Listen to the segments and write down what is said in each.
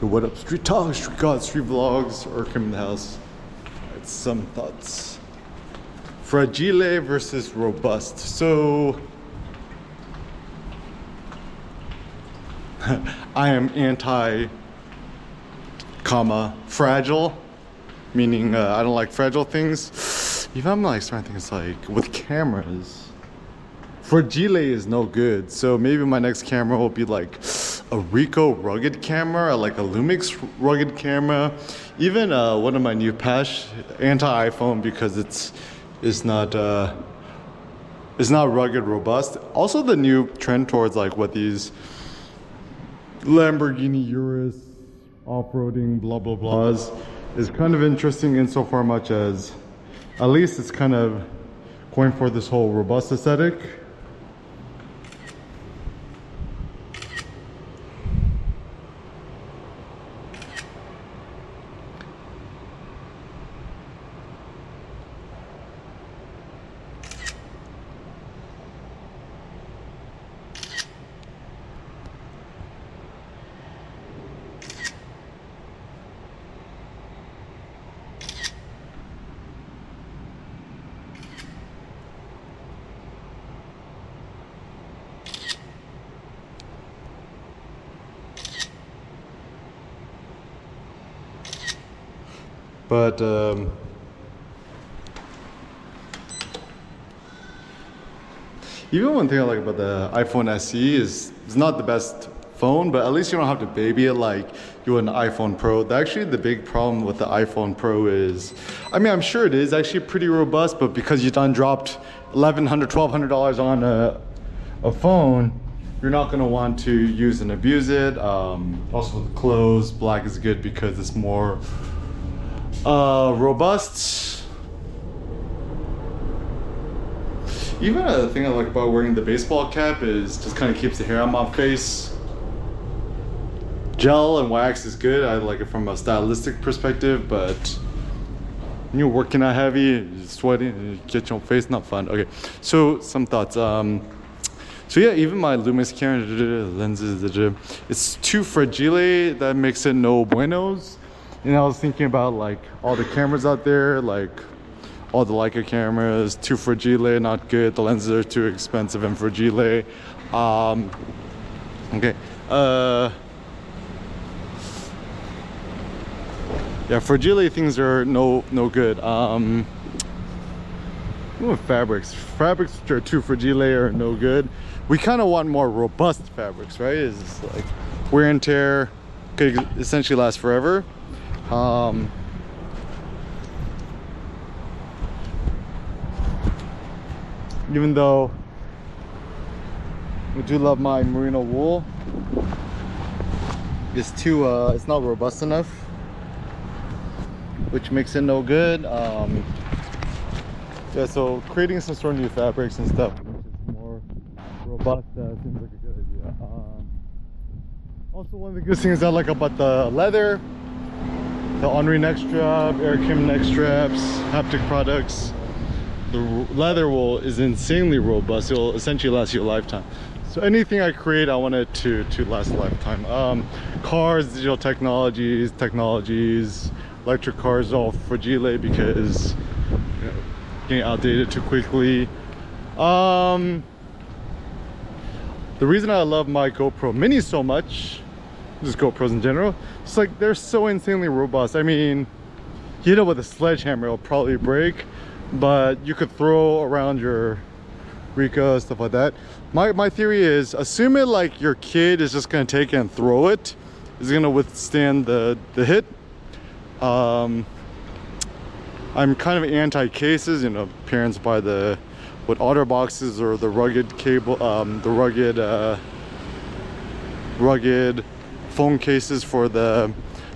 What up, Street Talk, Street God, Street Vlogs, the house. Alright, some thoughts. Fragile versus robust. So, I am anti, comma, fragile, meaning uh, I don't like fragile things. Even I'm like starting to think it's like with cameras. Fragile is no good, so maybe my next camera will be like a Ricoh rugged camera, like a Lumix rugged camera. Even uh, one of my new Pash anti-iPhone because it's it's not uh, it's not rugged robust. Also, the new trend towards like what these Lamborghini Urus off-roading blah blah blahs is kind of interesting insofar much as at least it's kind of going for this whole robust aesthetic. But um, even one thing I like about the iPhone SE is it's not the best phone, but at least you don't have to baby it like you an iPhone Pro. Actually, the big problem with the iPhone Pro is, I mean, I'm sure it is actually pretty robust, but because you've done dropped $1,100, $1,200 on a, a phone, you're not gonna want to use and abuse it. Um, also, with clothes, black is good because it's more uh, robust. Even a thing I like about wearing the baseball cap is just kind of keeps the hair on my face. Gel and wax is good. I like it from a stylistic perspective, but you're working out heavy, sweating, get your face not fun. Okay, so some thoughts. Um, so yeah, even my Lumix camera lenses, it's too fragile. That makes it no buenos. And I was thinking about like all the cameras out there, like all the Leica cameras, too fragile, not good. The lenses are too expensive and fragile. Um, okay. Uh, yeah, fragile things are no no good. Um, fabrics, fabrics which are too fragile are no good. We kind of want more robust fabrics, right? Is like wear and tear could essentially last forever. Um, even though I do love my merino wool, it's too, uh, it's not robust enough, which makes it no good. Um, yeah, so creating some sort of new fabrics and stuff, which is more robust, uh, seems like a good idea. Um, also, one of the good things I like about the leather the Henri neck strap, Eric Kim neck straps, haptic products. The leather wool is insanely robust. It'll essentially last you a lifetime. So anything I create, I want it to, to last a lifetime. Um, cars, digital technologies, technologies, electric cars all fragile because you know, getting outdated too quickly. Um, the reason I love my GoPro Mini so much just GoPros in general. It's like they're so insanely robust. I mean, you know, with a sledgehammer, it'll probably break, but you could throw around your Ricoh, stuff like that. My, my theory is, assume it like your kid is just gonna take it and throw it, is gonna withstand the, the hit. Um, I'm kind of anti-cases, you know, parents buy the, what otter boxes or the rugged cable, um, the rugged, uh, rugged phone cases for the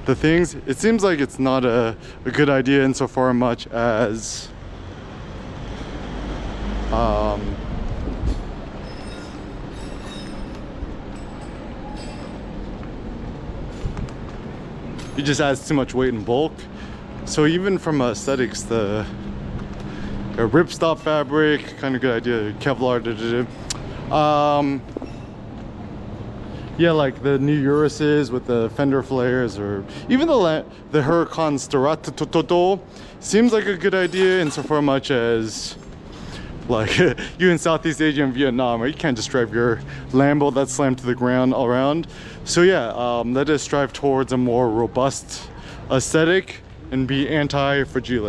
the things. It seems like it's not a, a good idea insofar much as um, it just adds too much weight and bulk. So even from aesthetics the ripstop fabric kind of good idea kevlar um, yeah, like the new Uruses with the fender flares, or even the the Huracan Sterrato seems like a good idea insofar much as like you in Southeast Asia and Vietnam, right? You can't just drive your Lambo that's slammed to the ground all around. So yeah, um, let us strive towards a more robust aesthetic and be anti-fragile.